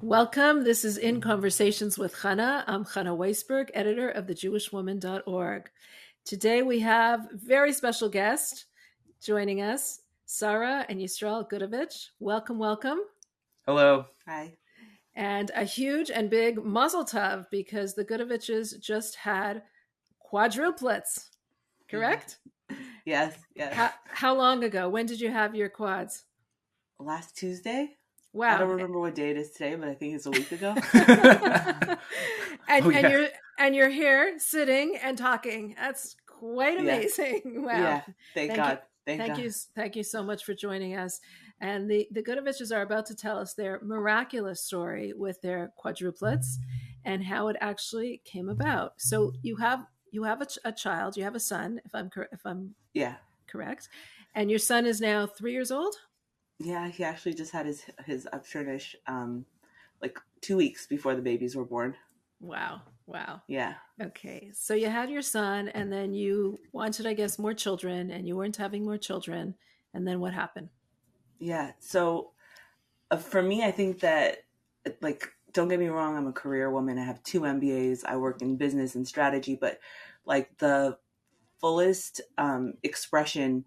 Welcome. This is In Conversations with Chana. I'm Chana Weisberg, editor of thejewishwoman.org. Today we have very special guest joining us, Sara and Yisrael Gutovich. Welcome, welcome. Hello. Hi. And a huge and big mazel tov because the Gutoviches just had quadruplets, correct? Yes, yes. How, how long ago? When did you have your quads? Last Tuesday? Wow. I don't remember what day it is today, but I think it's a week ago. Oh, and, Oh, yeah. and you're and you're here sitting and talking. That's quite Yeah. amazing. Wow. Yeah. Thank, Thank God. you- Thank, Thank God. you, thank you so much for joining us. And the the Gutoviches are about to tell us their miraculous story with their quadruplets and how it actually came about. So you have you have a, ch- a child, you have a son, if I'm cor- if I'm Yeah. correct, and your son is now three years old. Yeah, he actually just had his his upsherinish um like two weeks before the babies were born. Wow, wow. Yeah. Okay, so you had your son, and then you wanted, I guess, more children, and you weren't having more children, and then what happened? Yeah. So uh, for me, I think that, like, don't get me wrong, I'm a career woman. I have two MBAs. I work in business and strategy, but like the fullest um, expression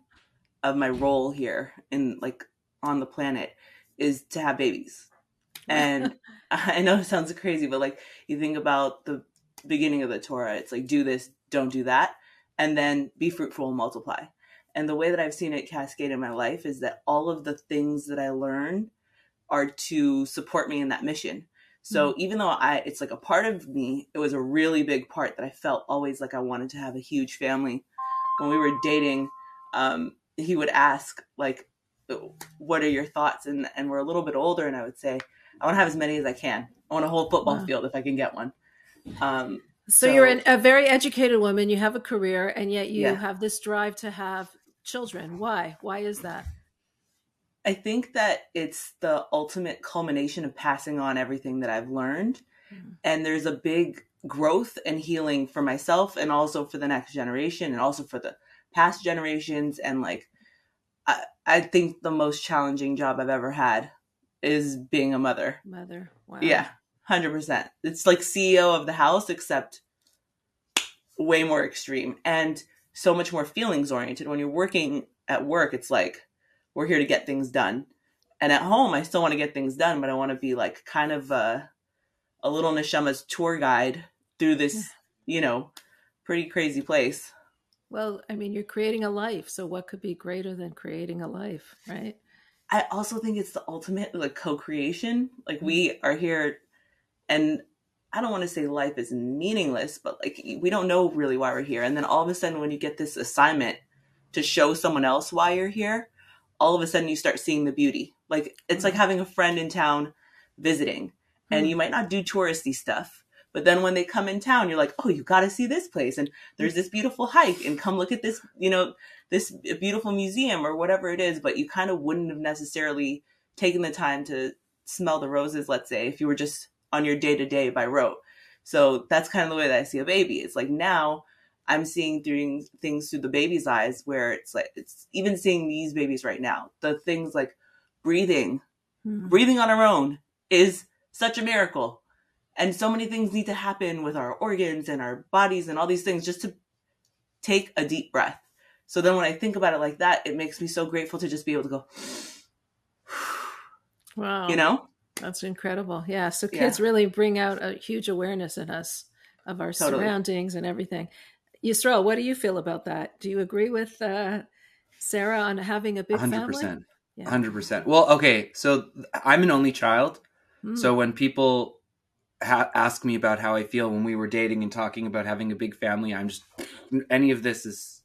of my role here in like on the planet is to have babies. And I know it sounds crazy, but like you think about the beginning of the Torah, it's like do this, don't do that, and then be fruitful and multiply. And the way that I've seen it cascade in my life is that all of the things that I learn are to support me in that mission. So even though I it's like a part of me, it was a really big part that I felt always like I wanted to have a huge family. When we were dating, um, he would ask like, "What are your thoughts?" And and we're a little bit older, and I would say, "I want to have as many as I can. I want a whole football Wow. field if I can get one." Um, So, So- you're an, a very educated woman. You have a career, and yet you Yeah. have this drive to have children. Why? Why is that? I think that it's the ultimate culmination of passing on everything that I've learned. Mhm. And there's a big growth and healing for myself and also for the next generation and also for the past generations. And like, I, I think the most challenging job I've ever had is being a mother. Mother. Wow. Yeah, 100%. It's like CEO of the house, except way more extreme and so much more feelings oriented. When you're working at work, it's like, we're here to get things done. And at home, I still want to get things done, but I want to be like kind of a, a little neshama's tour guide through this, you know, pretty crazy place. Well, I mean, you're creating a life. So what could be greater than creating a life, right? I also think it's the ultimate like co-creation. Like we are here and I don't want to say life is meaningless, but like we don't know really why we're here. And then all of a sudden when you get this assignment to show someone else why you're here, all of a sudden you start seeing the beauty. Like it's like having a friend in town visiting and Hmm. you might not do touristy stuff. But then when they come in town, you're like, oh, you got to see this place. And there's this beautiful hike and come look at this, you know, this beautiful museum or whatever it is, but you kind of wouldn't have necessarily taken the time to smell the roses, let's say, if you were just on your day to day by rote. So that's kind of the way that I see a baby. It's like now I'm seeing through things through the baby's eyes where it's like, it's even seeing these babies right now. The things like breathing, Mhm. breathing on our own is such a miracle. And so many things need to happen with our organs and our bodies and all these things just to take a deep breath. So then when I think about it like that, it makes me so grateful to just be able to go, Wow. you know? That's incredible. Yeah. So Yeah. kids really bring out a huge awareness in us of our Totally. surroundings and everything. Yisrael, what do you feel about that? Do you agree with uh, Sara on having a big hundred family? percent, Yeah. hundred percent. Well, okay, so I'm an only child, Mm. so when people ha- ask me about how I feel when we were dating and talking about having a big family, I'm just any of this is.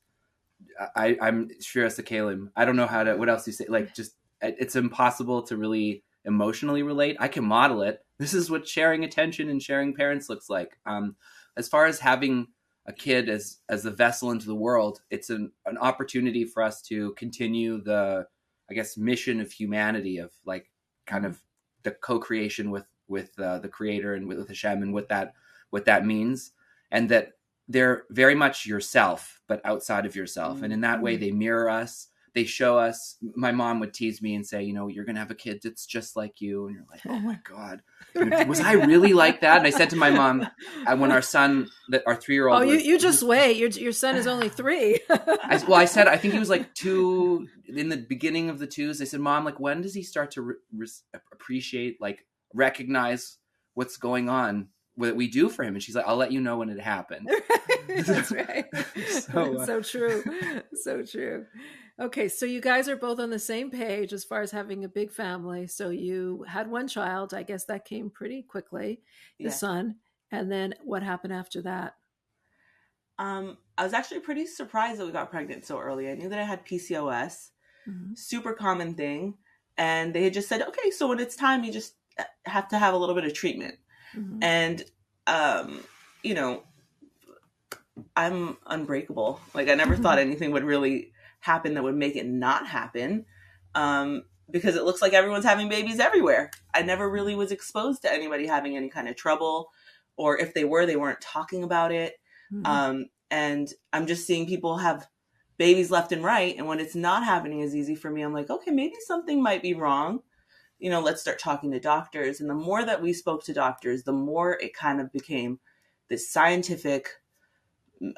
I, I'm sure as a Kalim. I don't know how to. What else you say? Like, just it's impossible to really emotionally relate. I can model it. This is what sharing attention and sharing parents looks like. Um, as far as having a kid as as the vessel into the world, it's an an opportunity for us to continue the, I guess, mission of humanity of like kind of the co-creation with with uh, the creator and with, with Hashem and what that what that means, and that they're very much yourself, but outside of yourself, and in that way they mirror us. they show us. My mom would tease me and say, you know, you're gonna have a kid that's just like you, and you're like, oh my god, Right. was I really like that? And I said to my mom, when our son, that our three year old, Oh, you, you just wait. Your your son is only three. I, well, I said I think he was like two in the beginning of the twos. I said, "Mom, like when does he start to re- res- appreciate, like recognize what's going on what we do for him?" And she's like, "I'll let you know when it happened." That's right. So, uh, so true. So true. Okay, so you guys are both on the same page as far as having a big family. So you had one child. I guess that came pretty quickly, the Yeah. son. And then what happened after that? Um, I was actually pretty surprised that we got pregnant so early. I knew that I had PCOS, Mhm. super common thing, and they had just said, okay, so when it's time, you just have to have a little bit of treatment. Mhm. And, um, you know, I'm unbreakable. Like I never thought anything would really happen that would make it not happen. Um, because it looks like everyone's having babies everywhere. I never really was exposed to anybody having any kind of trouble, or if they were, they weren't talking about it. Mhm. Um, and I'm just seeing people have babies left and right. And when it's not happening as easy for me, I'm like, okay, maybe something might be wrong. You know, let's start talking to doctors. And the more that we spoke to doctors, the more it kind of became this scientific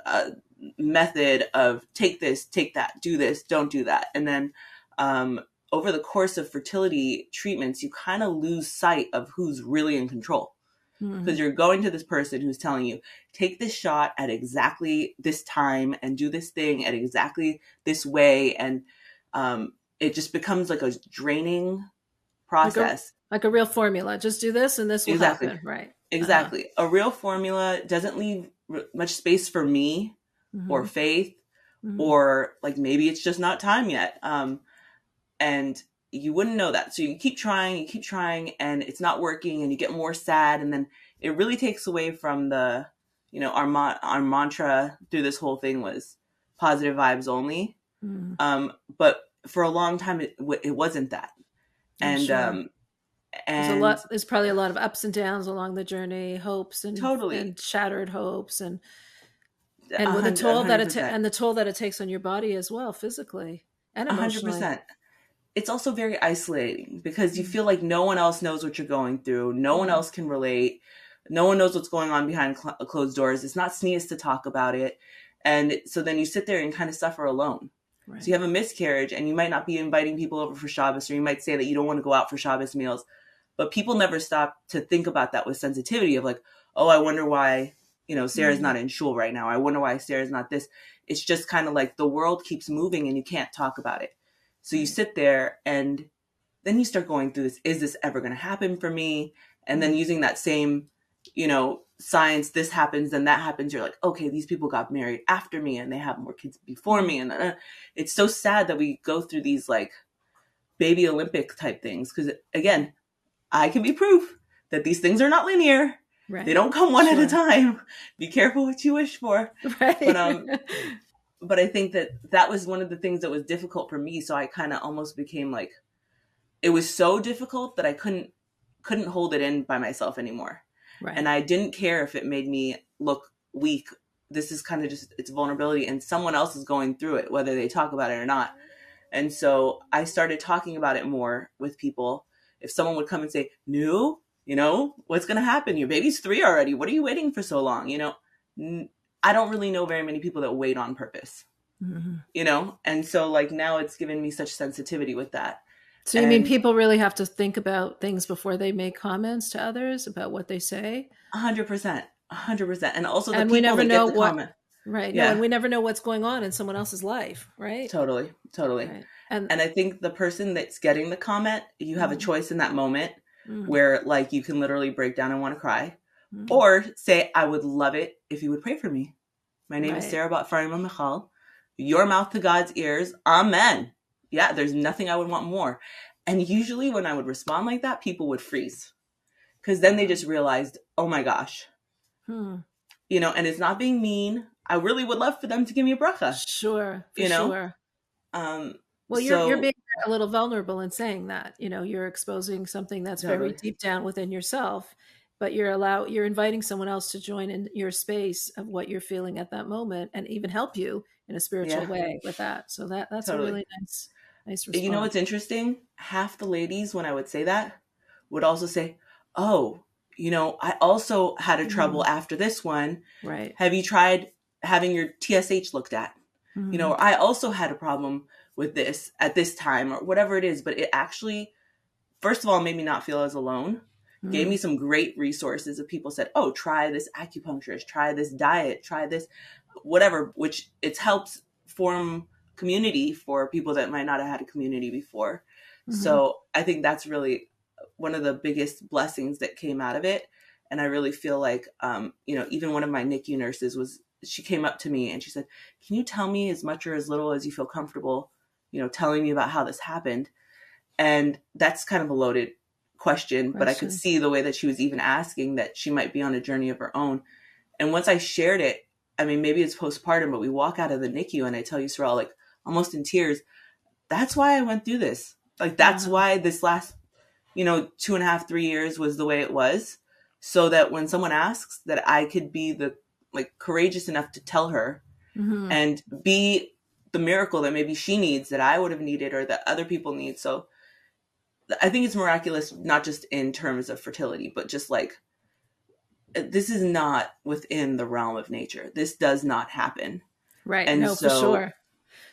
uh, method of take this, take that, do this, don't do that. And then um, over the course of fertility treatments, you kind of lose sight of who's really in control Mhm. because you're going to this person who's telling you take this shot at exactly this time and do this thing at exactly this way and um, it just becomes like a draining process like a real formula. Just do this and this will Exactly. happen. Right. exactly a real formula doesn't leave r- much space for me Mhm. or faith Mhm. or like maybe it's just not time yet um and you wouldn't know that so you keep trying you keep trying and it's not working and you get more sad and then it really takes away from the you know our ma- our mantra through this whole thing was positive vibes only Mhm. um but for a long time it w- it wasn't that and sure. um There's a lot. There's probably a lot of ups and downs along the journey, hopes and Totally. and shattered hopes, and and with the toll that it ta- and the toll that it takes on your body as well, physically and emotionally. percent. It's also very isolating because you feel like no one else knows what you're going through. No one Mhm. else can relate. No one knows what's going on behind cl- closed doors. It's not sneeze to talk about it, and so then you sit there and kind of suffer alone. Right. So you have a miscarriage, and you might not be inviting people over for Shabbos, or you might say that you don't want to go out for Shabbos meals, but people never stop to think about that with sensitivity of like, oh, I wonder why you know Sara's Mhm. not in shul right now. I wonder why Sara's not this. It's just kind of like the world keeps moving, and you can't talk about it. So you sit there and then you start going through this is this ever going to happen for me? And then Mhm. using that same, you know, science, this happens, then that happens. You're like, okay, these people got married after me and they have more kids before me. And uh, it's so sad that we go through these like baby Olympic type things. Because again, I can be proof that these things are not linear. right. They don't come one at a time. Be careful what you wish for Right. but, um, but I think that that was one of the things that was difficult for me. So I kind of almost became like, it was so difficult that I couldn't couldn't hold it in by myself anymore, right. and I didn't care if it made me look weak. This is kind of just it's vulnerability, and someone else is going through it, whether they talk about it or not. And so I started talking about it more with people. If someone would come and say, "No, you know what's going to happen? Your baby's three already. What are you waiting for so long?" You know, N- I don't really know very many people that wait on purpose Mhm. you know and so like now it's given me such sensitivity with that So you mean people really have to think about things before they make comments to others about what they say? 100% 100% and also the And people we never that know get the what- comment Right. No, Yeah. and we never know what's going on in someone else's life, right? totally totally Right. And, and i think the person that's getting the comment you have a Mhm. choice in that moment Mm, where like you can literally break down and want to cry mm. or say i would love it if you would pray for me my name is sara Batfarima Michal. your mouth to god's ears amen yeah there's nothing i would want more and usually when i would respond like that people would freeze because then they just realized oh my gosh Hmm. you know, and it's not being mean. I really would love for them to give me a bracha. Sure. For You know? sure. Um, Well, you're you're being a little vulnerable in saying that. You know, you're exposing something that's very deep down within yourself, but you're allow you're inviting someone else to join in your space of what you're feeling at that moment and even help you in a spiritual Yeah. way with that. So that that's Totally. a really nice nice response. You know what's interesting? Half the ladies, when I would say that, would also say, "Oh, you know, I also had a trouble after this one. right. Have you tried having your TSH looked at? Mhm. You know, or I also had a problem with this at this time, or whatever it is. But it actually, first of all, made me not feel as alone. Mhm. Gave me some great resources of people said, "Oh, try this acupuncturist, try this diet, try this, whatever." Which it's helped form community for people that might not have had a community before. Mhm. So I think that's really one of the biggest blessings that came out of it. And I really feel like, um, you know, even one of my NICU nurses was, she came up to me and she said, Can you tell me as much or as little as you feel comfortable, you know, telling me about how this happened? And that's kind of a loaded question, but I could see the way that she was even asking that she might be on a journey of her own. And once I shared it, I mean, maybe it's postpartum, but we walk out of the NICU and I tell you, Sorrel, like almost in tears, that's why I went through this. Like, that's Wow. why this last, you know, two and a half, three years was the way it was. So that when someone asks, that I could be the, like, courageous enough to tell her Mhm. and be the miracle that maybe she needs that I would have needed or that other people need. So I think it's miraculous, not just in terms of fertility, but just like this is not within the realm of nature. This does not happen. Right. And no, for so, sure.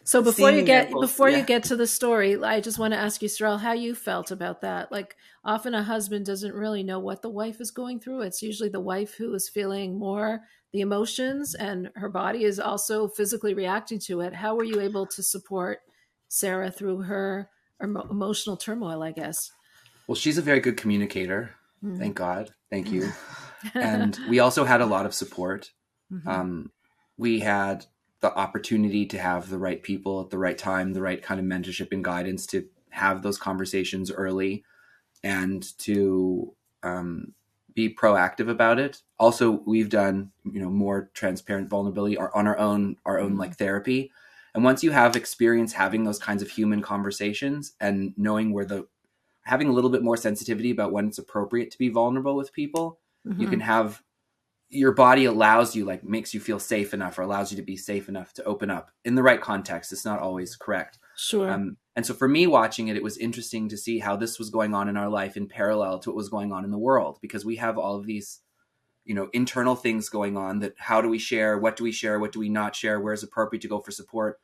So before you get miracles, before you get to the story, I just want to ask you, Sorrel, how you felt about that. Like often a husband doesn't really know what the wife is going through. It's usually the wife who is feeling more the emotions and her body is also physically reacting to it. How were you able to support Sara through her emotional turmoil, I guess? Well, she's a very good communicator. Mhm. Thank God. Thank you. and we also had a lot of support. Mhm. Um, we had the opportunity to have the right people at the right time, the right kind of mentorship and guidance to have those conversations early and to um, be proactive about it. Also, we've done you know more transparent vulnerability on our own our own like therapy. And once you have experience having those kinds of human conversations and knowing where the having a little bit more sensitivity about when it's appropriate to be vulnerable with people, you Mhm. can have your body allows you like makes you feel safe enough or allows you to be safe enough to open up in the right context. It's not always correct. Sure. um, and so for me watching it it was interesting to see how this was going on in our life in parallel to what was going on in the world because we have all of these you know internal things going on that how do we share? What do we share? What do we not share? Where is appropriate to go for support?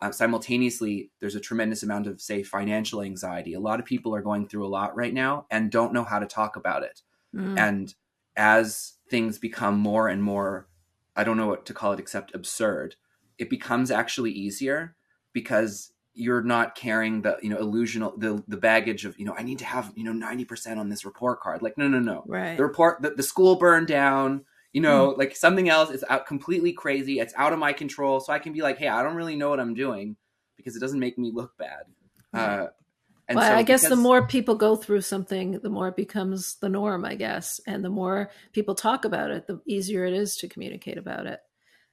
Uh, simultaneously there's a tremendous amount of say financial anxiety. A lot of people are going through a lot right now and don't know how to talk about it. Mm. and as things become more and more i don't know what to call it except absurd it becomes actually easier because you're not carrying the you know illusional the the baggage of you know i need to have you know 90% on this report card. Like no no no. Right. the report the, the school burned down you know like something else is out completely crazy. It's out of my control. So i can be like hey i don't really know what i'm doing because it doesn't make me look bad. Uh and well, so I guess the more people go through something, the more it becomes the norm, I guess. And the more people talk about it, the easier it is to communicate about it.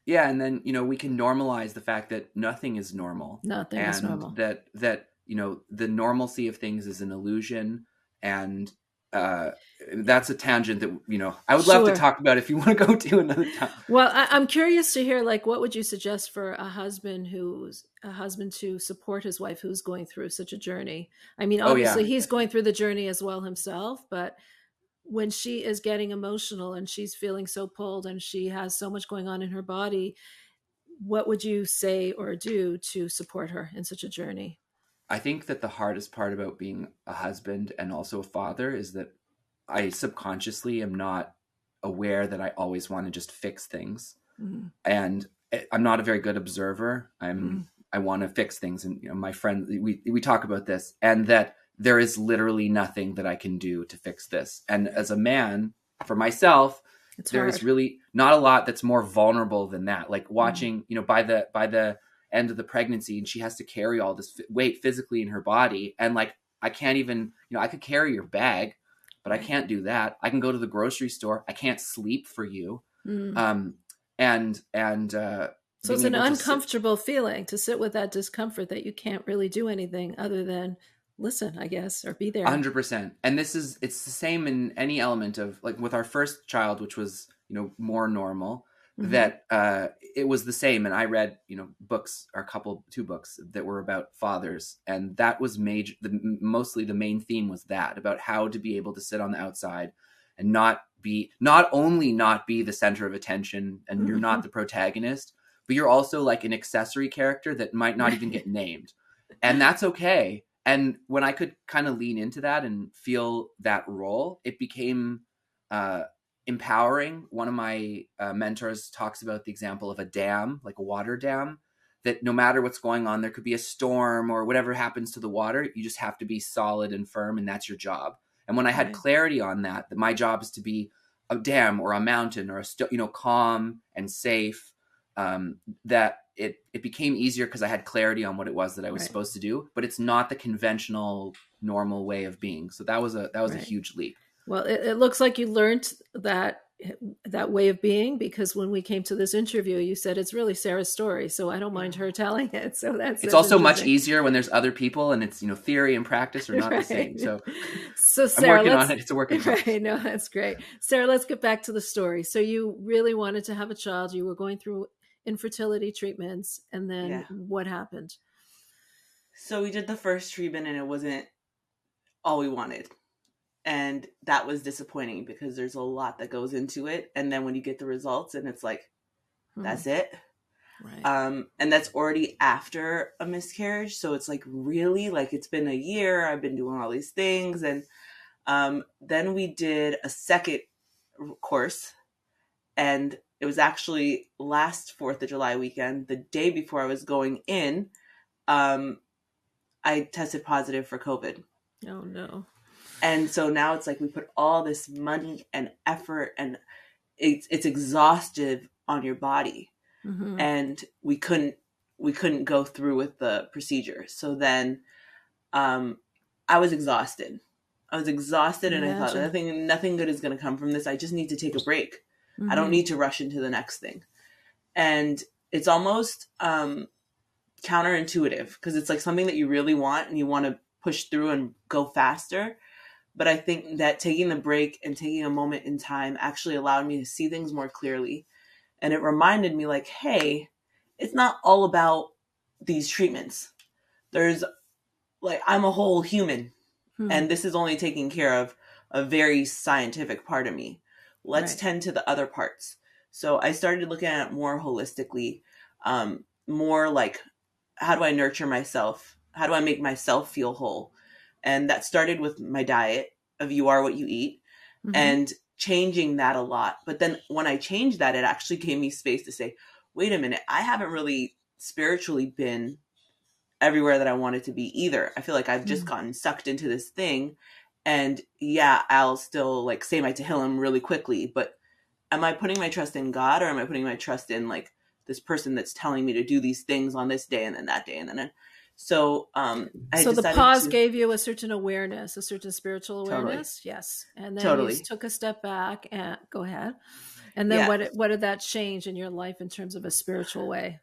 yeah and then you know we can normalize the fact that nothing is normal Nothing and is normal. that that you know the normalcy of things is an illusion and uh that's a tangent that you know i would love to talk about if you want to go to another time Well, I, I'm curious to hear, like, what would you suggest for a husband who's a husband to support his wife who's going through such a journey? I mean, Oh, yeah. obviously, he's going through the journey as well himself, but when she is getting emotional and she's feeling so pulled and she has so much going on in her body, what would you say or do to support her in such a journey? I think that the hardest part about being a husband and also a father is that i subconsciously am not aware that i always want to just fix things. Mhm. and i'm not a very good observer. I'm Mhm. i want to fix things. And you know my friend we we talk about this and that there is literally nothing that i can do to fix this. And as a man for myself there is really not a lot that's more vulnerable than that. Like watching you know by the by the end of the pregnancy and she has to carry all this f- weight physically in her body and like i can't even you know i could carry your bag but i can't do that i can go to the grocery store i can't sleep for you Mm. um and and uh So it's an able to sit- uncomfortable feeling to sit with that discomfort that you can't really do anything other than listen, I guess, or be there. hundred percent. And this is it's the same in any element of like with our first child, which was you know more normal. Mhm. That uh, it was the same, and I read you know books or a couple two books that were about fathers, and that was major. The, mostly the main theme was that about how to be able to sit on the outside and not be not only not be the center of attention, and you're not the protagonist, but you're also like an accessory character that might not even get named, and that's okay and when i could kind of lean into that and feel that role it became uh, empowering one of my uh, mentors talks about the example of a dam like a water dam that no matter what's going on there could be a storm or whatever happens to the water you just have to be solid and firm and that's your job and when i had Right. clarity on that that my job is to be a dam or a mountain or a sto- you know calm and safe um, that it it became easier because I had clarity on what it was that I was Right. supposed to do. But it's not the conventional normal way of being. So that was a that was Right. a huge leap. Well, it, it looks like you learned that that way of being because when we came to this interview, you said it's really Sara's story, so I don't mind her telling it. So that's It's that's also much easier when there's other people and it's you know theory and practice are not the same. Right. So so I'm Sara, working let's, on it. It's a work in progress. Right, no, that's great. Sara, let's get back to the story. So you really wanted to have a child. You were going through infertility treatments, and then Yeah. what happened? So we did the first treatment and it wasn't all we wanted. And that was disappointing because there's a lot that goes into it. And then when you get the results and it's like, Hmm, that's it. right. Um, and that's already after a miscarriage. So it's like, really? Like, it's been a year. I've been doing all these things. And um, then we did a second course. And it was actually last 4th of July weekend, the day before I was going in. Um, I tested positive for COVID. oh no. And so now it's like we put all this money and effort and it's it's exhaustive on your body Mhm. and we couldn't we couldn't go through with the procedure. So then um I was exhausted. I was exhausted and I thought nothing nothing good is going to come from this. I just need to take a break. I Mhm. don't need to rush into the next thing. And it's almost um counterintuitive because it's like something that you really want and you want to push through and go faster. But I think that taking the break and taking a moment in time actually allowed me to see things more clearly. And it reminded me, like, hey, it's not all about these treatments. There's like, I'm a whole human Hmm. and this is only taking care of a very scientific part of me. Let's Right. tend to the other parts. So I started looking at it more holistically, um, more like how do I nurture myself? How do I make myself feel whole? And that started with my diet of you are what you eat Mhm. and changing that a lot. But then when I changed that, it actually gave me space to say, wait a minute, I haven't really spiritually been everywhere that I wanted to be either. I feel like I've just Mhm. gotten sucked into this thing. And yeah, I'll still like say my Tehillim really quickly, but am I putting my trust in God or am I putting my trust in like this person that's telling me to do these things on this day and then that day and then so um I so the pause to- gave you a certain awareness, a certain spiritual Totally. awareness. Yes, and then Totally. you took a step back and go ahead. And then Yeah. what? What did that change in your life in terms of a spiritual way?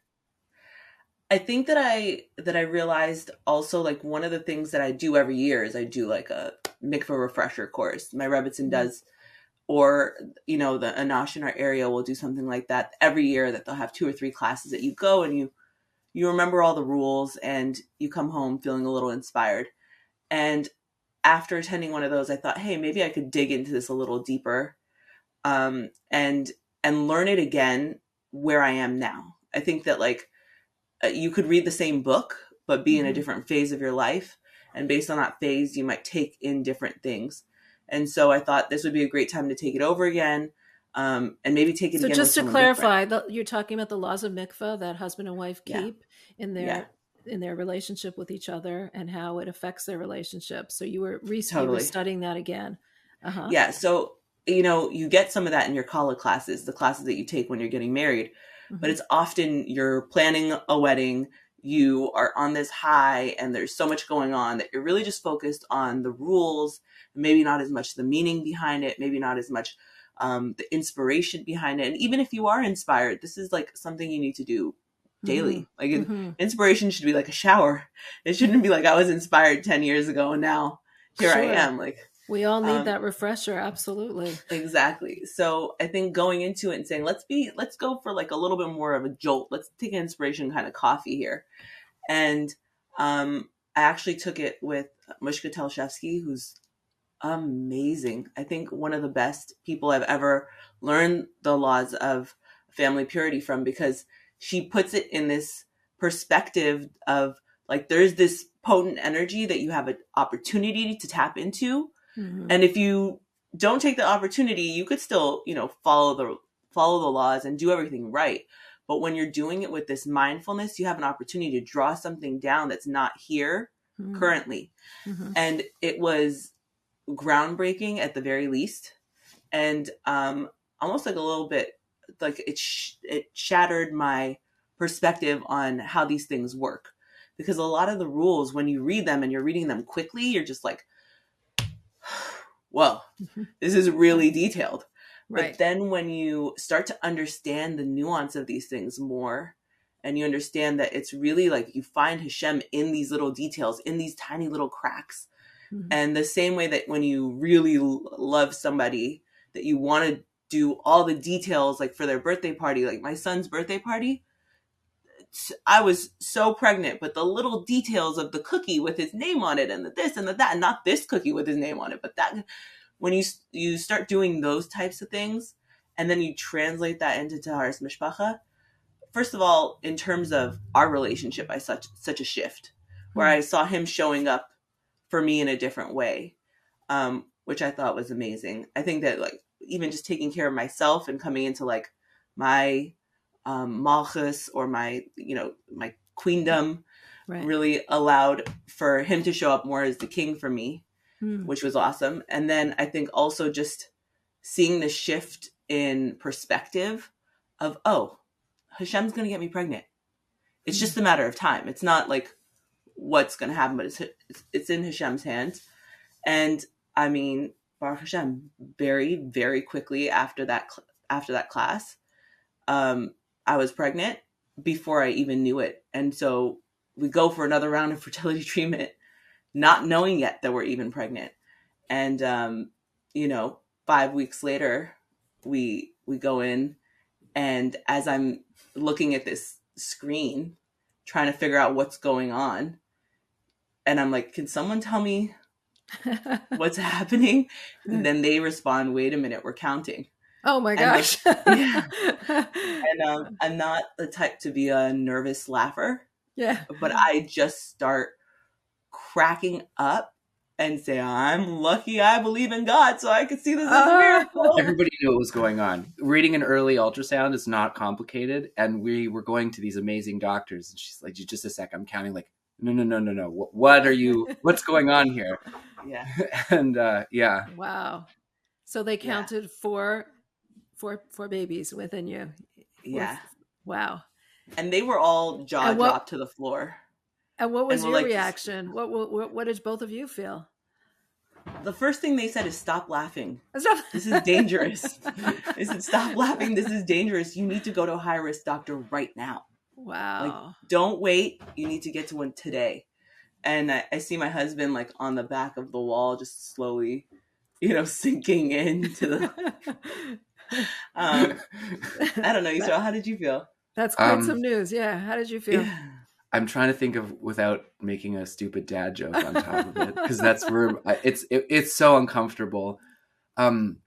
I think that I that I realized also like one of the things that I do every year is I do like a mikvah refresher course. My Rebbetzin Mhm. does, or you know the Anash in our area will do something like that every year. That they'll have two or three classes that you go and you you remember all the rules and you come home feeling a little inspired. And after attending one of those, I thought, hey, maybe I could dig into this a little deeper, um, and and learn it again where I am now. I think that like uh, you could read the same book but be in a Mhm. different phase of your life and based on that phase you might take in different things and so i thought this would be a great time to take it over again um, and maybe take it So just to clarify, the, you're talking about the laws of mikvah that husband and wife Yeah. keep in their in their relationship with each other and how it affects their relationship. So you were recently Totally. studying that again. Uh-huh. yeah so you know you get some of that in your college classes the classes that you take when you're getting married Mhm. but it's often you're planning a wedding you are on this high and there's so much going on that you're really just focused on the rules maybe not as much the meaning behind it maybe not as much um, the inspiration behind it and even if you are inspired this is like something you need to do daily. Like it- Mhm. inspiration should be like a shower. It shouldn't be like I was inspired 10 years ago and now here I am. Like We all need Um, that refresher. Absolutely. exactly. So I think going into it and saying, let's be, let's go for like a little bit more of a jolt. Let's take an inspiration kind of coffee here. And um, I actually took it with Mushka Telshevsky, who's amazing. I think one of the best people I've ever learned the laws of family purity from because she puts it in this perspective of like there's this potent energy that you have an opportunity to tap into Mhm. and if you don't take the opportunity you could still you know follow the follow the laws and do everything right but when you're doing it with this mindfulness you have an opportunity to draw something down that's not here Mhm. currently Mhm. and it was groundbreaking at the very least and um almost like a little bit like it sh- it shattered my perspective on how these things work because a lot of the rules when you read them and you're reading them quickly you're just like whoa this is really detailed Right. but then when you start to understand the nuance of these things more, and you understand that it's really like you find Hashem in these little details, in these tiny little cracks. Mhm. And the same way that when you really love somebody, that you want to do all the details, like for their birthday party, like my son's birthday party. I was so pregnant, but the little details of the cookie with his name on it, and the this and the that, and not this cookie with his name on it, but that when you you start doing those types of things and then you translate that into Taharis Mishpacha, first of all, in terms of our relationship, I such such a shift where I saw him showing up for me in a different way, um, which I thought was amazing. I think that like even just taking care of myself and coming into like my um, malchus or my you know my queendom right. really allowed for him to show up more as the king for me Mm. which was awesome. And then I think also just seeing the shift in perspective of, oh, Hashem's going to get me pregnant. It's just a matter of time. It's not like what's going to happen, but it's, it's in Hashem's hands. And I mean, Baruch Hashem, very, very quickly after that, after that class, um, I was pregnant before I even knew it. And so we go for another round of fertility treatment not knowing yet that we're even pregnant. And um, you know, five weeks later, we we go in, and as I'm looking at this screen, trying to figure out what's going on, and I'm like, "Can someone tell me what's happening?" And then they respond, "Wait a minute, we're counting." oh my And gosh. yeah. And um, I'm not the type to be a nervous laugher yeah. but I just start cracking up and say, I'm lucky I believe in God, so I could see this as a Ah. miracle. Everybody knew what was going on. Reading an early ultrasound is not complicated, and we were going to these amazing doctors, and she's like, "Just a sec, I'm counting." Like, no, no, no, no, no. What, what are you? What's going on here? Yeah. And uh, yeah, Wow. So they counted four, four, four babies within you. Yeah. Wow. And they were all jaw what- dropped to the floor. And what was And your like- reaction? What, what what did both of you feel? The first thing they said is stop laughing. Stop. This is dangerous. they said, stop laughing. This is dangerous. You need to go to a high risk doctor right now. Wow. Like, Don't wait. You need to get to one today. And I, I see my husband like on the back of the wall, just slowly, you know, sinking into the um, I don't know, Yisrael, how did you feel? That's quite Um, some news. Yeah. How did you feel? I'm trying to think of without making a stupid dad joke on top of it because that's where it's it, it's so uncomfortable. Um,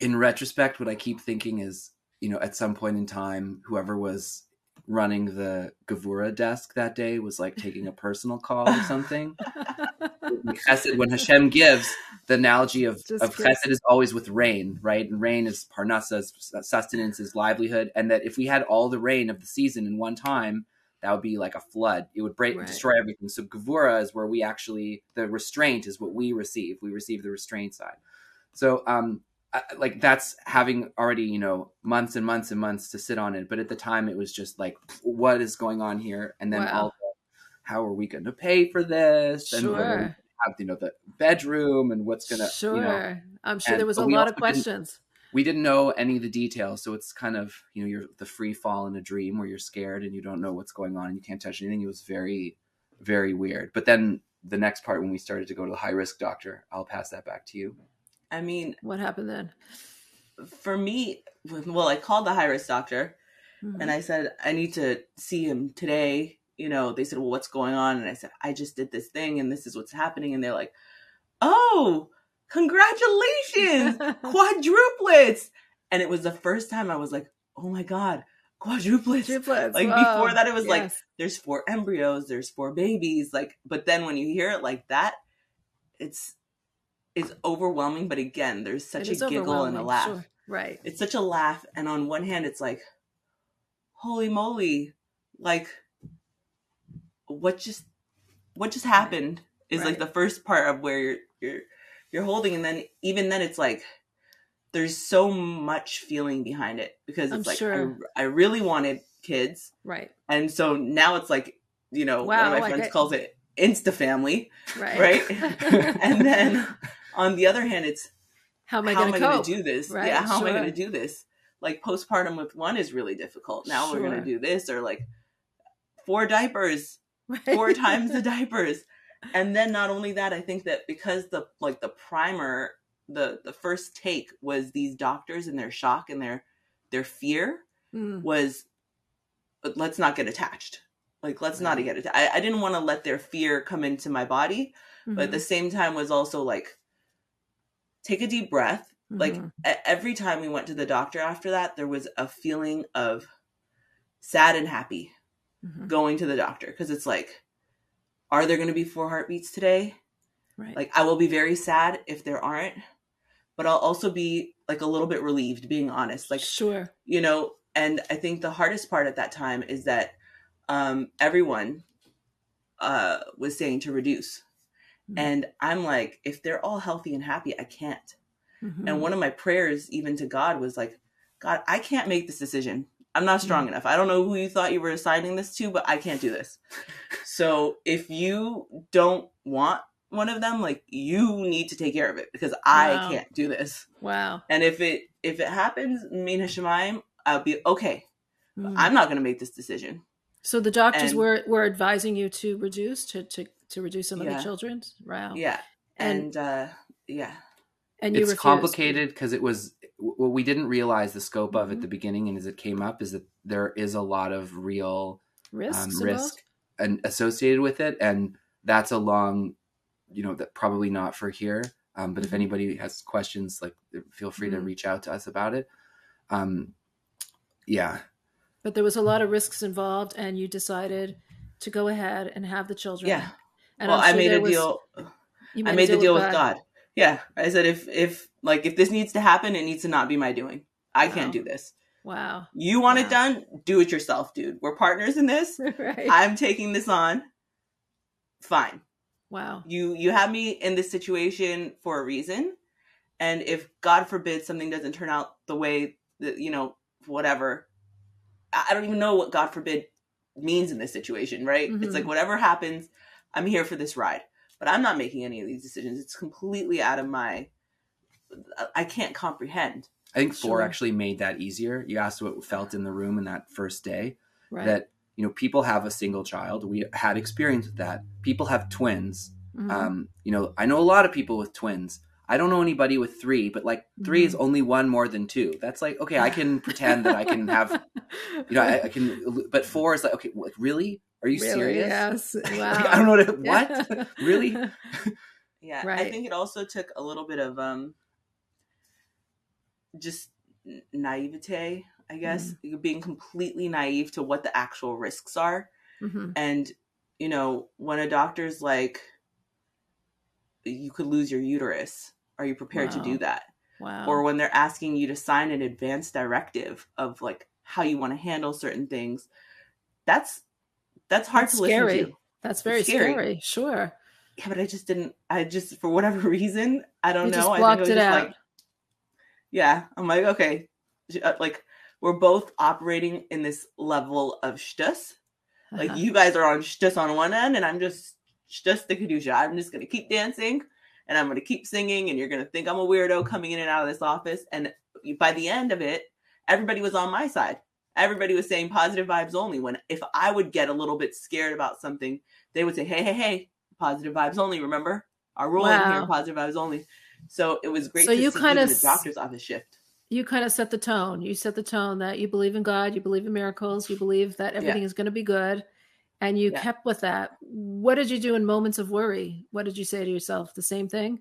in retrospect, what I keep thinking is, you know, at some point in time, whoever was running the Gevurah desk that day was like taking a personal call or something. Chesed, when Hashem gives, the analogy of, Just of gives. chesed is always with rain, right? And rain is parnasa, sustenance, is livelihood. And that if we had all the rain of the season in one time, that would be like a flood. It would break, Right. destroy everything. So Gevurah is where we actually, the restraint is what we receive. We receive the restraint side. So, um, like that's having already, you know, months and months and months to sit on it. But at the time, it was just like, what is going on here? And then Wow. all the, how are we going to pay for this? And are we Sure. have you know the bedroom and what's gonna sure. you know I'm sure and- there was a lot of didn't- questions. we didn't know any of the details, so it's kind of you know you're the free fall in a dream where you're scared and you don't know what's going on and you can't touch anything. It was very, very weird. But then the next part when we started to go to the high risk doctor, I'll pass that back to you. I mean, What happened then? for me, well, I called the high risk doctor Mhm. and I said, I need to see him today. You know, they said, Well, what's going on? And I said, I just did this thing and this is what's happening. And they're like, Oh, congratulations, quadruplets. And it was the first time I was like, Oh my God, quadruplets. Triplets. Like, Wow. before that, it was like, There's four embryos, there's four babies. Like, but then when you hear it like that, it's it's overwhelming. But again, there's such It is a giggle and a laugh sure. Right. it's such a laugh and on one hand it's like holy moly like what just what just happened is like the first part of where you're you're you're holding and then even then it's like there's so much feeling behind it because I'm it's like sure. I, I really wanted kids Right. and so now it's like you know Wow, one of my like friends I- calls it insta family Right. right and then on the other hand it's how am I going to I cope? going to do this? Right, yeah, how am I going to do this? Like postpartum with one is really difficult. Now we're going to do this or like four diapers, Right. four times the diapers. And then not only that, I think that because the like the primer, the the first take was these doctors and their shock and their their fear Mm, was let's not get attached. Like let's not get attached. I, I didn't want to let their fear come into my body, but at the same time was also like take a deep breath like mhm. e- every time we went to the doctor after that there was a feeling of sad and happy Mhm. going to the doctor because it's like are there going to be four heartbeats today right. like i will be very sad if there aren't but i'll also be like a little bit relieved being honest like sure. you know and i think the hardest part at that time is that um everyone uh was saying to reduce Mhm. and i'm like if they're all healthy and happy i can't Mhm. and one of my prayers, even to God, was like, God, I can't make this decision. I'm not strong enough. I don't know who you thought you were assigning this to, but I can't do this. so if you don't want one of them, like you need to take care of it because I Wow. can't do this. wow. And if it if it happens, me and Hashemayim, I'll be okay. Mm. I'm not going to make this decision. so the doctors and- were were advising you to reduce to to to reduce some of the children's. Wow. Yeah, And- and, uh, yeah, And you it's refused. complicated because it was what we didn't realize the scope of at Mhm. the beginning and as it came up is that there is a lot of real Risks um, risk and associated with it and that's a long you know that probably not for here um, but if Mhm. anybody has questions like feel free to Mhm. reach out to us about it um yeah But there was a lot of risks involved, and you decided to go ahead and have the children. yeah. And well, I made a was- deal. I made the deal with God. Yeah, I said if if like if this needs to happen, it needs to not be my doing. I Wow. can't do this. Wow. You want Wow. it done? Do it yourself, dude. We're partners in this. right. I'm taking this on. Fine. wow. You you have me in this situation for a reason, and if God forbid something doesn't turn out the way that you know whatever, I don't even know what God forbid means in this situation. Right? Mhm. It's like whatever happens, I'm here for this ride. But I'm not making any of these decisions. It's completely out of my. I can't comprehend. i think four Sure. actually made that easier you asked what felt in the room in that first day Right. that you know people have a single child we had experience with that people have twins Mhm. um, you know i know a lot of people with twins i don't know anybody with three but like 3 is only one more than two that's like okay i can pretend that i can have you know I, I can but four is like okay like really are you Really? serious Yes. Wow. i don't know what, Yeah. what really Yeah, I think it also took a little bit of um just naivete, I guess, being completely naive to what the actual risks are. Mhm. And you know, when a doctor's like you could lose your uterus, are you prepared to do that? Wow. Or when they're asking you to sign an advance directive of like how you want to handle certain things, that's that's hard That's to listen to. That's very scary. scary. Sure. yeah, but I just didn't. I just for whatever reason, I don't You know. just I blocked was it out. Like, yeah, I'm like, okay, Uh, like we're both operating in this level of shtus. Like Uh-huh. you guys are on shtus on one end, and I'm just shtus the kedusha. I'm just gonna keep dancing, and I'm gonna keep singing, and you're gonna think I'm a weirdo coming in and out of this office. And by the end of it, everybody was on my side. Everybody was saying positive vibes only. When if I would get a little bit scared about something, they would say, "Hey, hey, hey, positive vibes only." Remember our rule in here, Wow. positive vibes only. So it was great. So to you kinda the doctor's office shift. You kind of set the tone. You set the tone that you believe in God, you believe in miracles, you believe that everything is going to be good, and you Yeah. kept with that. What did you do in moments of worry? What did you say to yourself? The same thing.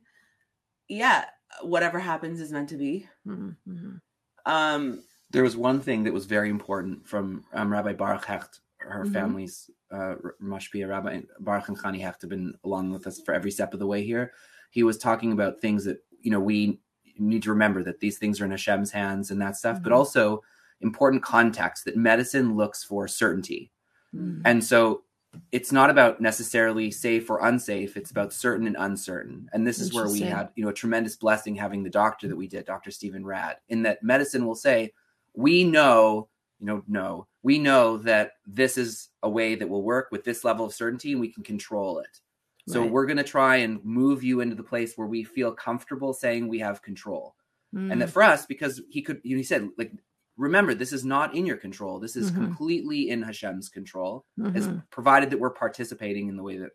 Yeah, whatever happens is meant to be. Mm-hmm. Um, There was one thing that was very important from um, Rabbi Baruch Hecht, her Mhm. family's uh, Mashpia Rabbi Baruch and Chani Hecht have been along with us for every step of the way here. He was talking about things that you know we need to remember that these things are in Hashem's hands and that stuff, but Mhm. also important context that medicine looks for certainty. Mm-hmm. And so it's not about necessarily safe or unsafe. It's about certain and uncertain. And this is where we had, you know, a tremendous blessing having the doctor that we did, Dr. Stephen Rad, in that medicine will say, we know, you know, no, we know that this is a way that will work with this level of certainty and we can control it. So Right. we're going to try and move you into the place where we feel comfortable saying we have control. Mm-hmm. And that for us, because he could, you know, he said, like, remember, this is not in your control. This is Mhm. completely in Hashem's control as Mhm. provided that we're participating in the way that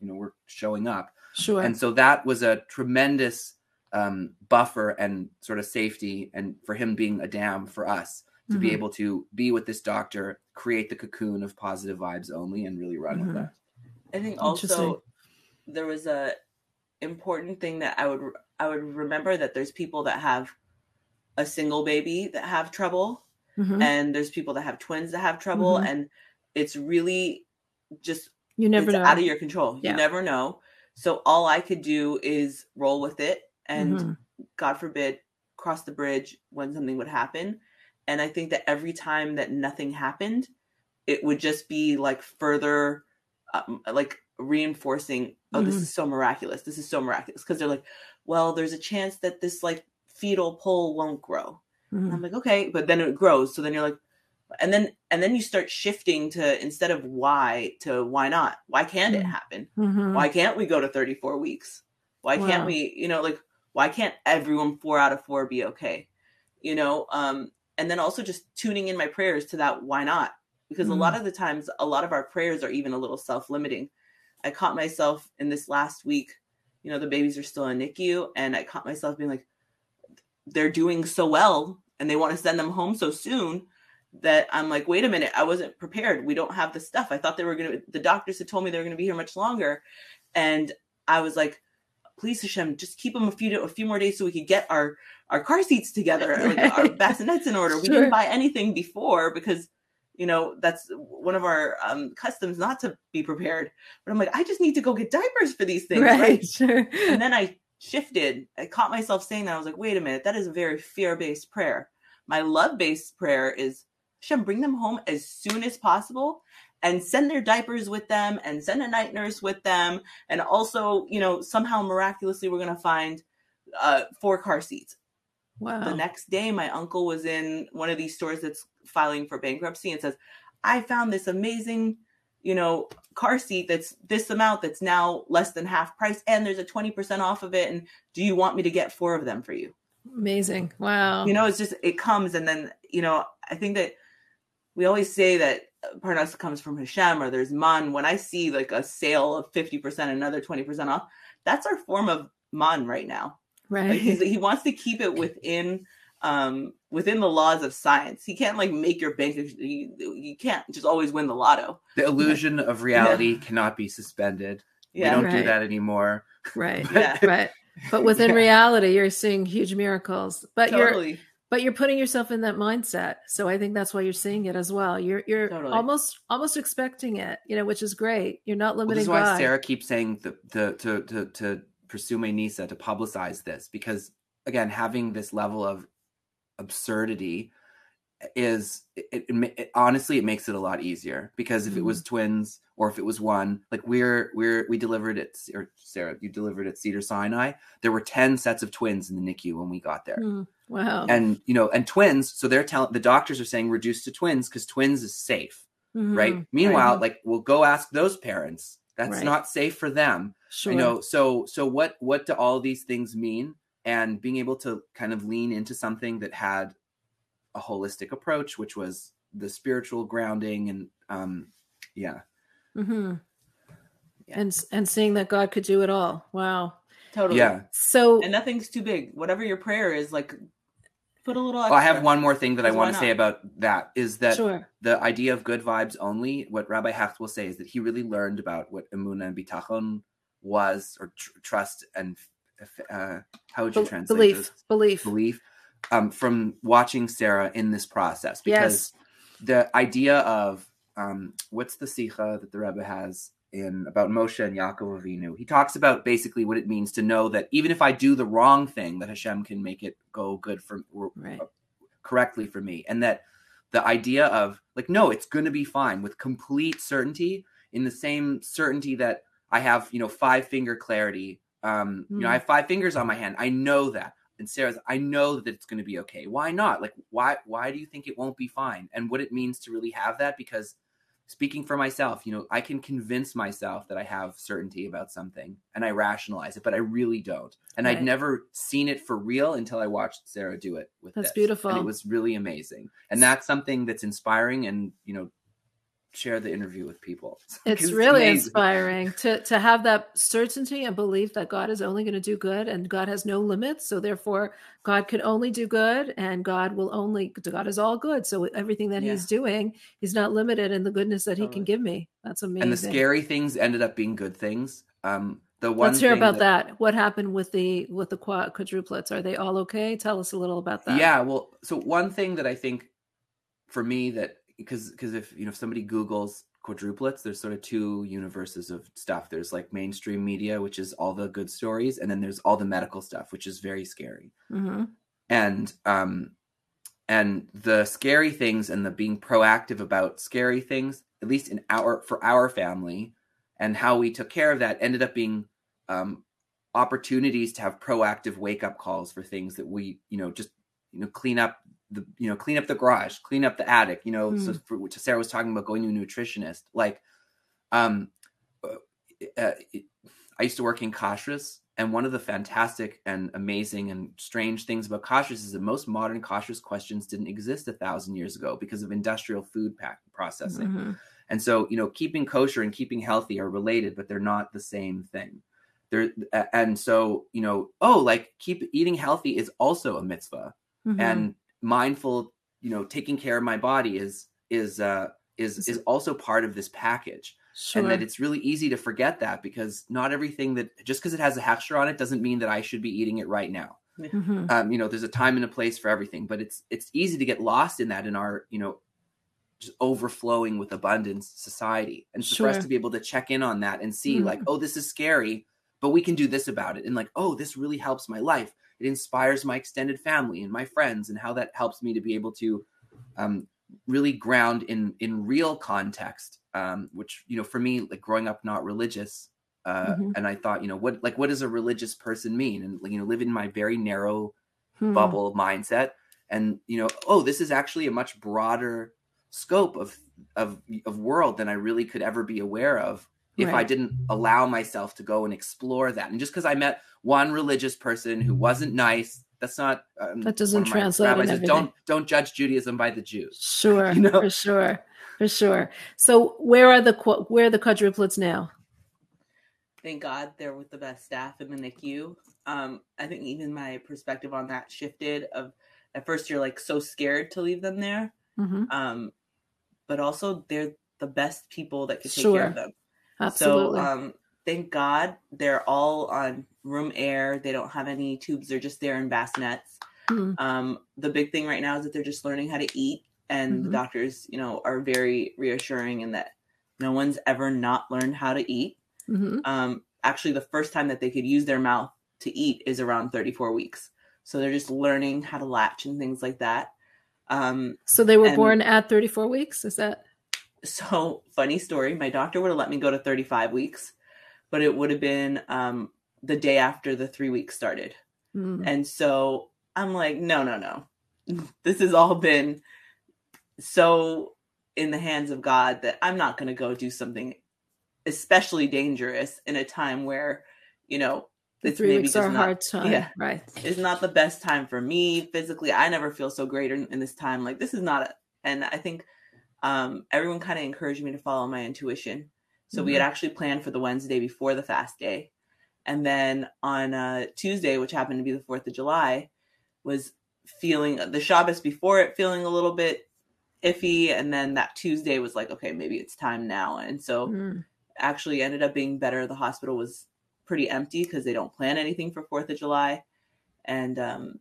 you know we're showing up Sure. and so that was a tremendous um, buffer and sort of safety and for him being a dam for us to be Mhm. able to be with this doctor create the cocoon of positive vibes only and really run Mhm. with that I think also there was a important thing that I would I would remember that there's people that have a single baby that have trouble Mhm. and there's people that have twins that have trouble Mhm. and it's really just You never it's know. out of your control. Yeah. You never know. So all I could do is roll with it and Mhm. God forbid cross the bridge when something would happen. And I think that every time that nothing happened, it would just be like further um, like reinforcing oh this Mhm. is so miraculous. This is so miraculous because they're like well there's a chance that this like fetal pole won't grow. And Mhm. I'm like, okay, but then it grows. So then you're like, and then and then you start shifting to instead of why to why not? Why can't it Mm. happen? Mhm. Why can't we go to 34 weeks? Why Wow. can't we, you know, like why can't everyone four out of four be okay? You know, um, and then also just tuning in my prayers to that why not? Because a Mm. lot of the times a lot of our prayers are even a little self-limiting. I caught myself in this last week, you know, the babies are still in NICU, and I caught myself being like, they're doing so well and they want to send them home so soon that I'm like, wait a minute, I wasn't prepared. We don't have the stuff. I thought they were gonna the doctors had told me they were gonna be here much longer. And I was like, please Hashem, just keep them a few a few more days so we could get our our car seats together, like our bassinets in order. We didn't buy anything before because you know that's one of our um, customs not to be prepared. But I'm like, I just need to go get diapers for these things, right. right? Sure. and then I shifted. I caught myself saying that. I was like, wait a minute, that is a very fear based prayer. My love based prayer is Hashem, bring them home as soon as possible and send their diapers with them and send a night nurse with them. And also, you know, somehow miraculously, we're going to find uh, four car seats. Wow. The next day, my uncle was in one of these stores that's filing for bankruptcy and says, I found this amazing, you know, car seat that's this amount that's now less than half price and there's a 20% off of it. And do you want me to get four of them for you? Amazing. Wow. You know, it's just, it comes. And then, you know, I think that we always say that Parnasa comes from Hashem or there's man. When I see like a sale of 50%, another 20% off, that's our form of man right now. right. Like he's, he wants to keep it within um within the laws of science. He can't like make your bank. You, you can't just always win the lotto. the illusion of reality cannot be suspended Yeah, we don't do that anymore right. Yeah. Right. But within Yeah. reality, you're seeing huge miracles. But you're totally. But you're putting yourself in that mindset. So I think that's why you're seeing it as well. You're you're Totally. almost almost expecting it, you know, which is great. You're not Well, limiting this is why Sara keeps saying the, the to to to pursue Nisa to publicize this because again, having this level of absurdity is it, it, it, honestly it makes it a lot easier because if it was twins or if it was one like we're we're we delivered it or Sara you delivered at Cedars-Sinai there were 10 sets of twins in the NICU when we got there Hmm. Wow. and you know and twins so they're telling the doctors are saying reduce to twins because twins is safe right Mhm. meanwhile Right. like we'll go ask those parents that's Right. not safe for them sure. you know so so what what do all these things mean and being able to kind of lean into something that had a holistic approach, which was the spiritual grounding and um, yeah. Mm-hmm. yeah. And and seeing that God could do it all. Wow. Totally. Yeah. So and nothing's too big. Whatever your prayer is, like put a little. Well, I have one more thing that I want to say about that is that sure. the idea of good vibes only. What Rabbi Hecht will say is that he really learned about what emuna and bitachon was, or tr- trust and uh, how would you Be- translate belief, this? belief, belief um, from watching Sara in this process because Yes. the idea of um, what's the sikha that the Rebbe has in about Moshe and Yaakov Avinu. He talks about basically what it means to know that even if I do the wrong thing, that Hashem can make it go good for Right. correctly for me, and that the idea of like no, it's going to be fine with complete certainty, in the same certainty that I have, you know, five finger clarity. Um, you know, I have five fingers on my hand. I know that. And Sara's, I know that it's going to be okay. Why not? Like, why? Why do you think it won't be fine? And what it means to really have that, because speaking for myself, you know, I can convince myself that I have certainty about something, and I rationalize it, but I really don't. And Right. I'd never seen it for real until I watched Sara do it with That's this. beautiful. And it was really amazing. And that's something that's inspiring. And you know, share the interview with people. It's really amazing. inspiring to to have that certainty and belief that God is only going to do good and God has no limits. So therefore, God can only do good and God will only God is all good. So everything that Yeah. He's doing, He's not limited in the goodness that He can give me. That's amazing. And the scary things ended up being good things. Um, the one Let's hear about that, What happened with the with the quad, quadruplets? Are they all okay? Tell us a little about that. Yeah, well, so one thing that I think for me that because because if you know if somebody Google's quadruplets, there's sort of two universes of stuff. There's like mainstream media, which is all the good stories, and then there's all the medical stuff, which is very scary. hmm And um and the scary things and the being proactive about scary things, at least in our for our family, and how we took care of that ended up being um opportunities to have proactive wake up calls for things that we you know just you know clean up the you know clean up the garage clean up the attic you know so for which sara was talking about going to a nutritionist like um uh, uh, it- i used to work in kashrus and one of the fantastic and amazing and strange things about kashrus is that most modern kashrus questions didn't exist a thousand years ago because of industrial food pack processing Mhm. and so, you know, keeping kosher and keeping healthy are related, but they're not the same thing. They're, and so, you know, oh, like keep eating healthy is also a mitzvah, Mhm. and mindful, you know, taking care of my body is is uh, is is also part of this package, sure. and that it's really easy to forget that because not everything that just because it has a hechsher on it doesn't mean that I should be eating it right now. Mhm. um, you know there's a time and a place for everything but it's it's easy to get lost in that in our you know just overflowing with abundance society. And so for us to be able to check in on that and see Mhm. like oh this is scary but we can do this about it. And like oh this really helps my life it inspires my extended family and my friends and how that helps me to be able to um, really ground in in real context um, which you know for me like growing up not religious uh, Mhm. and i thought you know what like what does a religious person mean and you know live in my very narrow Hmm. bubble mindset and you know oh this is actually a much broader scope of of of world than i really could ever be aware of if i didn't allow myself to go and explore that and just because i met one religious person who wasn't nice that's not um, That doesn't one of my translate rabbis in says, don't don't judge judaism by the jews Sure, you know? for sure, for sure. So where are the qu- where are the quadruplets now? Thank God they're with the best staff in the NICU. Um, I think even my perspective on that shifted. Of at first you're like so scared to leave them there, hmm um, but also they're the best people that could take Sure. care of them. Absolutely. So um, thank God they're all on room air. They don't have any tubes. They're just there in bassinets. Mhm. Um, the big thing right now is that they're just learning how to eat, and the Mhm. doctors, you know, are very reassuring in that no one's ever not learned how to eat. Mhm. Um, actually, the first time that they could use their mouth to eat is around 34 weeks. So they're just learning how to latch and things like that. Um, So they were and- born at 34 weeks. Is that so funny story. My doctor would have let me go to 35 weeks, but it would have been um, the day after the three weeks started. Mm. And so I'm like, no, no, no. This has all been so in the hands of God that I'm not going to go do something especially dangerous in a time where, you know, The it's three maybe weeks are not- hard time. yeah. Right. it's not the best time for me physically. I never feel so great in, in this time. Like this is not a, and I think um, everyone kind of encouraged me to follow my intuition. So we had actually planned for the Wednesday before the fast day, and then on uh, Tuesday, which happened to be the Fourth of July, was feeling the Shabbos before it feeling a little bit iffy, and then that Tuesday was like, okay, maybe it's time now, and so Mm. actually ended up being better. The hospital was pretty empty because they don't plan anything for Fourth of July, and um,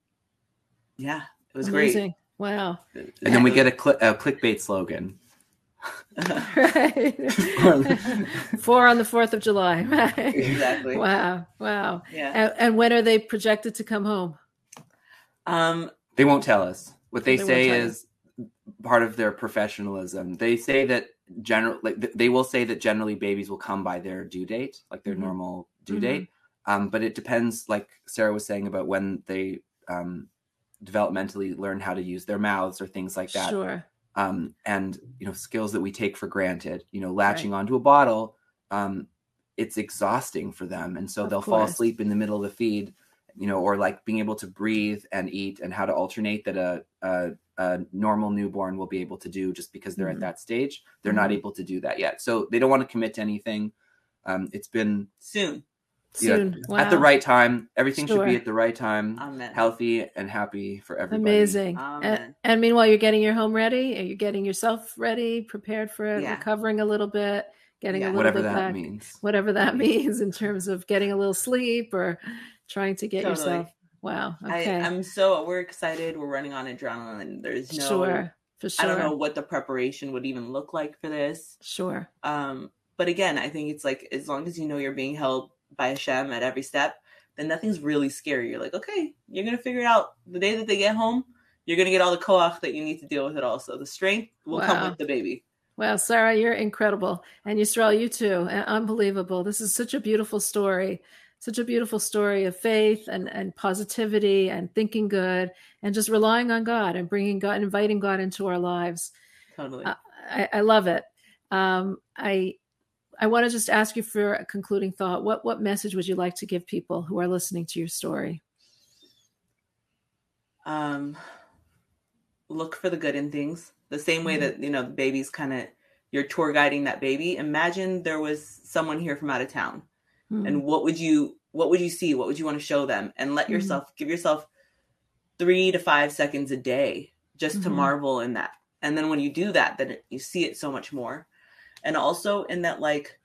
yeah, it was Amazing. Wow. And then we get a, cli- a clickbait slogan. Right. Four on the 4th of July. Right. exactly. Wow. Wow. Yeah. And, and when are they projected to come home? Um. They won't tell us. What they, They say tell you. is part of their professionalism. They say that general, like they will say that generally babies will come by their due date, like their Mhm. normal due Mhm. date. Um, but it depends, like Sara was saying about when they um, developmentally learn how to use their mouths or things like that. Sure. um, and you know skills that we take for granted. You know, latching onto a bottle, um, it's exhausting for them, and so Of they'll fall asleep in the middle of the feed. You know, or like being able to breathe and eat, and how to alternate that a a, a normal newborn will be able to do just because they're Mhm. at that stage. They're not Mhm. able to do that yet, so they don't want to commit to anything. Um, it's been Soon. Yeah, Soon. at the right time. Everything should be at the right time, Amen. healthy and happy for everybody. Amazing. And, and meanwhile, you're getting your home ready. Are you getting yourself ready, prepared for it, Yeah. recovering a little bit, getting a little Whatever bit that back, means. whatever that means in terms of getting a little sleep or trying to get Totally. yourself. Wow. Okay. I, I'm so we're excited. We're running on adrenaline. There's no. sure. For sure. I don't know what the preparation would even look like for this. Sure. Um, but again, I think it's like as long as you know you're being held by Hashem at every step, then nothing's really scary. You're like, okay, you're gonna figure it out the day that they get home. You're gonna get all the koach that you need to deal with it. Also, the strength will Wow. come with the baby. Well, Sara, you're incredible. And Yisrael, you too. Uh, Unbelievable. This is such a beautiful story. Such a beautiful story of faith and, and positivity and thinking good and just relying on God and bringing God, inviting God into our lives. Totally. I, I love it. Um, I I want to just ask you for a concluding thought. What what message would you like to give people who are listening to your story? um look for the good in things the same way Mhm. that you know the baby's kind of you're tour guiding that baby imagine there was someone here from out of town Hmm. and what would you what would you see what would you want to show them and let Mhm. yourself give yourself three to five seconds a day just to Mhm. marvel in that and then when you do that then it, you see it so much more and also in that like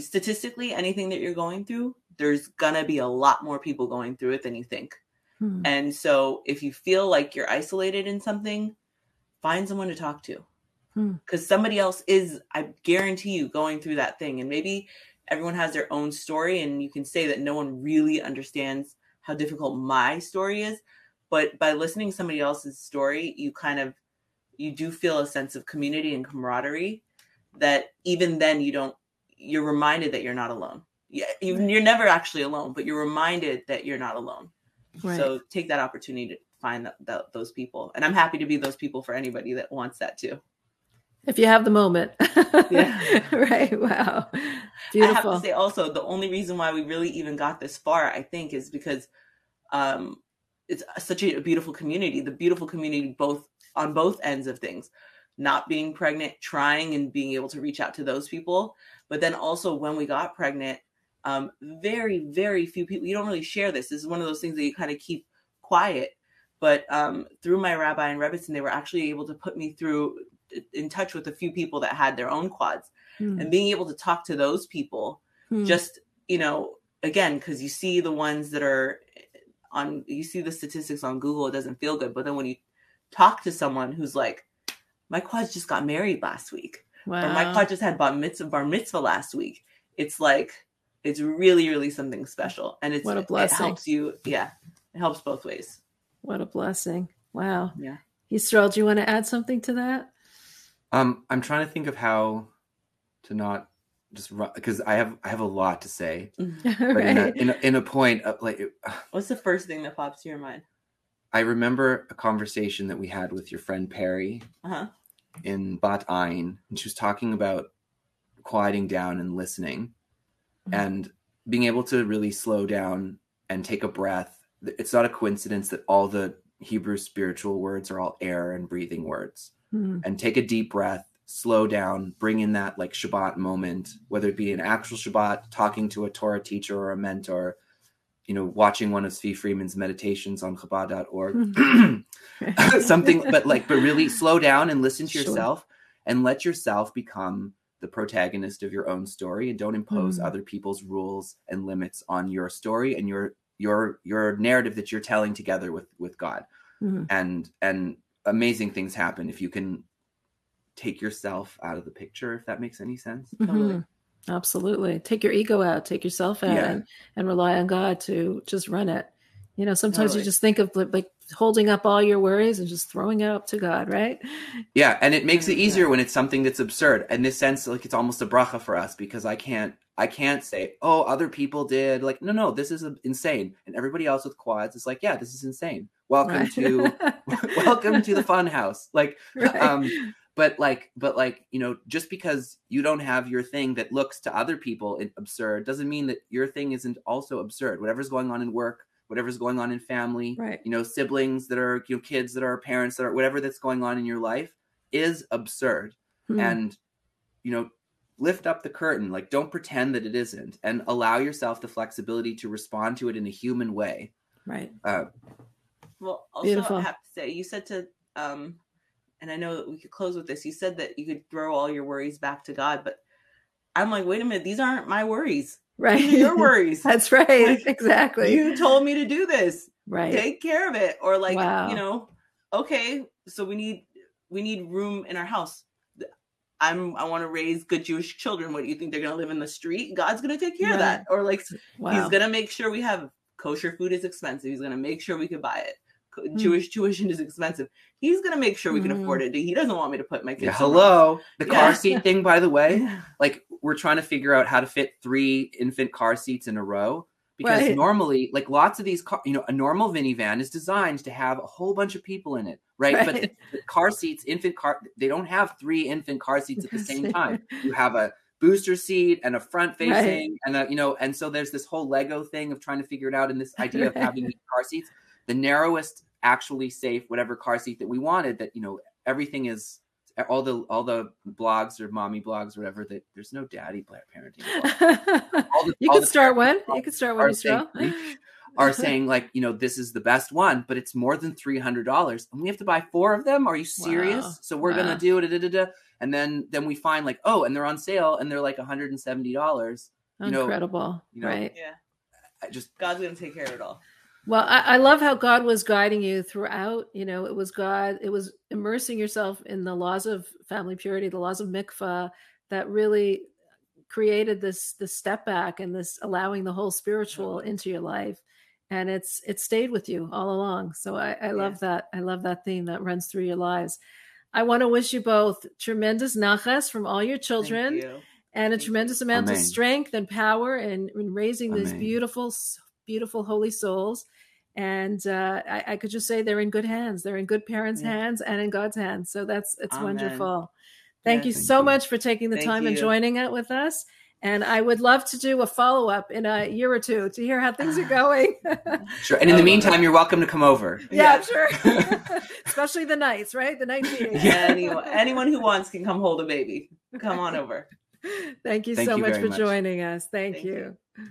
statistically anything that you're going through there's gonna be a lot more people going through it than you think Hmm. and so if you feel like you're isolated in something, find someone to talk to. Hmm. Because somebody else is, I guarantee you, going through that thing. And maybe everyone has their own story, and you can say that no one really understands how difficult my story is. But by listening to somebody else's story, you kind of you do feel a sense of community and camaraderie that even then you don't you're reminded that you're not alone. Yeah, you're never actually alone, but you're reminded that you're not alone. Right. So take that opportunity to find that, that, those people, and I'm happy to be those people for anybody that wants that too. if you have the moment. Yeah. right. Wow. Beautiful. I have to say also the only reason why we really even got this far, I think, is because um, it's such a beautiful community. The beautiful community, both on both ends of things, not being pregnant, trying and being able to reach out to those people, but then also when we got pregnant, um, very very few people. You don't really share this. This is one of those things that you kind of keep quiet. But um, through my rabbi and Rebbetzin, they were actually able to put me through in touch with a few people that had their own quads, Hmm. and being able to talk to those people Hmm. just you know again because you see the ones that are on you see the statistics on google it doesn't feel good but then when you talk to someone who's like my quads just got married last week wow. or my quad just had bar mitzvah, bar mitzvah last week it's like it's really really something special and it's What a it blessing. helps you yeah it helps both ways What a blessing. Wow. Yeah. Yisrael, do you want to add something to that? Um, I'm trying to think of how to not just because I have I have a lot to say, but in, a, right. in a in a point of like what's the first thing that pops to your mind I remember a conversation that we had with your friend Perry uh-huh in Bat Ayin, and she was talking about quieting down and listening. Mhm. And being able to really slow down and take a breath. It's not a coincidence that all the Hebrew spiritual words are all air and breathing words. Mhm. And take a deep breath, slow down, bring in that like Shabbat moment, whether it be an actual Shabbat, talking to a Torah teacher or a mentor, you know, watching one of Tzvi Freeman's meditations on Chabad.org, something, but like, but really slow down and listen to Sure. yourself and let yourself become the protagonist of your own story and don't impose Mm. other people's rules and limits on your story and your your your narrative that you're telling together with with God Mhm. and and amazing things happen if you can take yourself out of the picture if that makes any sense Totally. Absolutely. Take your ego out, take yourself out, Yeah. and, and rely on God to just run it. You know, sometimes you just think of like, holding up all your worries and just throwing it up to God, right? yeah and it makes it Yeah. easier when it's something that's absurd in this sense like it's almost a bracha for us because i can't i can't say oh other people did like no no this is insane and everybody else with quads is like yeah this is insane welcome Right. to welcome to the fun house like Right. um but like but like you know just because you don't have your thing that looks to other people absurd doesn't mean that your thing isn't also absurd whatever's going on in work whatever's going on in family Right. you know siblings that are you know kids that are parents that are whatever that's going on in your life is absurd Hmm. and you know lift up the curtain like don't pretend that it isn't and allow yourself the flexibility to respond to it in a human way right. uh, Well, also Beautiful. I have to say, you said to, um, and I know that we could close with this. You said that you could throw all your worries back to God, but I'm like, wait a minute, these aren't my worries. Right. These are your worries. That's right. Like, exactly. you told me to do this. right. Take care of it, or like, Wow. you know, okay, so we need we need room in our house. I'm I want to raise good Jewish children. What do you think they're going to live in the street? God's going to take care of that, or like wow. He's gonna make sure we have kosher food is expensive. He's gonna make sure we can buy it. Co- Hmm. Jewish tuition is expensive. He's gonna make sure we can Mhm. afford it. He doesn't want me to put my kids. yeah, somewhere hello the Yeah. car seat thing by the else. way like we're trying to figure out how to fit three infant car seats in a row because Right. normally like lots of these car you know a normal minivan is designed to have a whole bunch of people in it right, but the, the car seats infant car they don't have three infant car seats at the same Same. time you have a booster seat and a front facing and a, you know and so there's this whole lego thing of trying to figure it out and this idea of having these car seats the narrowest actually safe whatever car seat that we wanted that you know everything is all the all the blogs or mommy blogs or whatever that there's no daddy bla- parenting the- you all can start one. You can start are one, saying- Yisrael. are saying like you know this is the best one but it's more than $300 and we have to buy four of them are you serious Wow. so we're Wow. gonna do it da, da, da, da. and then then we find like oh and they're on sale and they're like $170 you know, Incredible. you know, right. Yeah, i just God's gonna take care of it all. Well, I, I love how God was guiding you throughout. You know, it was God, it was immersing yourself in the laws of family purity, the laws of mikvah that really created this this step back and this allowing the whole spiritual into your life. And it's it stayed with you all along. So I, I love that. I love that theme that runs through your lives. I want to wish you both tremendous nachas from all your children you. and a Thank you. tremendous amount of strength and power in, in raising these beautiful, beautiful holy souls. And uh, I, I could just say they're in good hands. They're in good parents' Yeah. hands and in God's hands. So that's it's Amen. wonderful. Thank Yeah. you Thank so you. much for taking the Thank time and joining it with us. And I would love to do a follow up in a year or two to hear how things are going. sure and in the meantime you're welcome to come over yeah, Yeah. sure. Especially the nights, right? The night meetings. anyone, anyone who wants can come hold a baby. Come on over. Thank you Thank so you much for much. joining us. Thank, Thank you. you.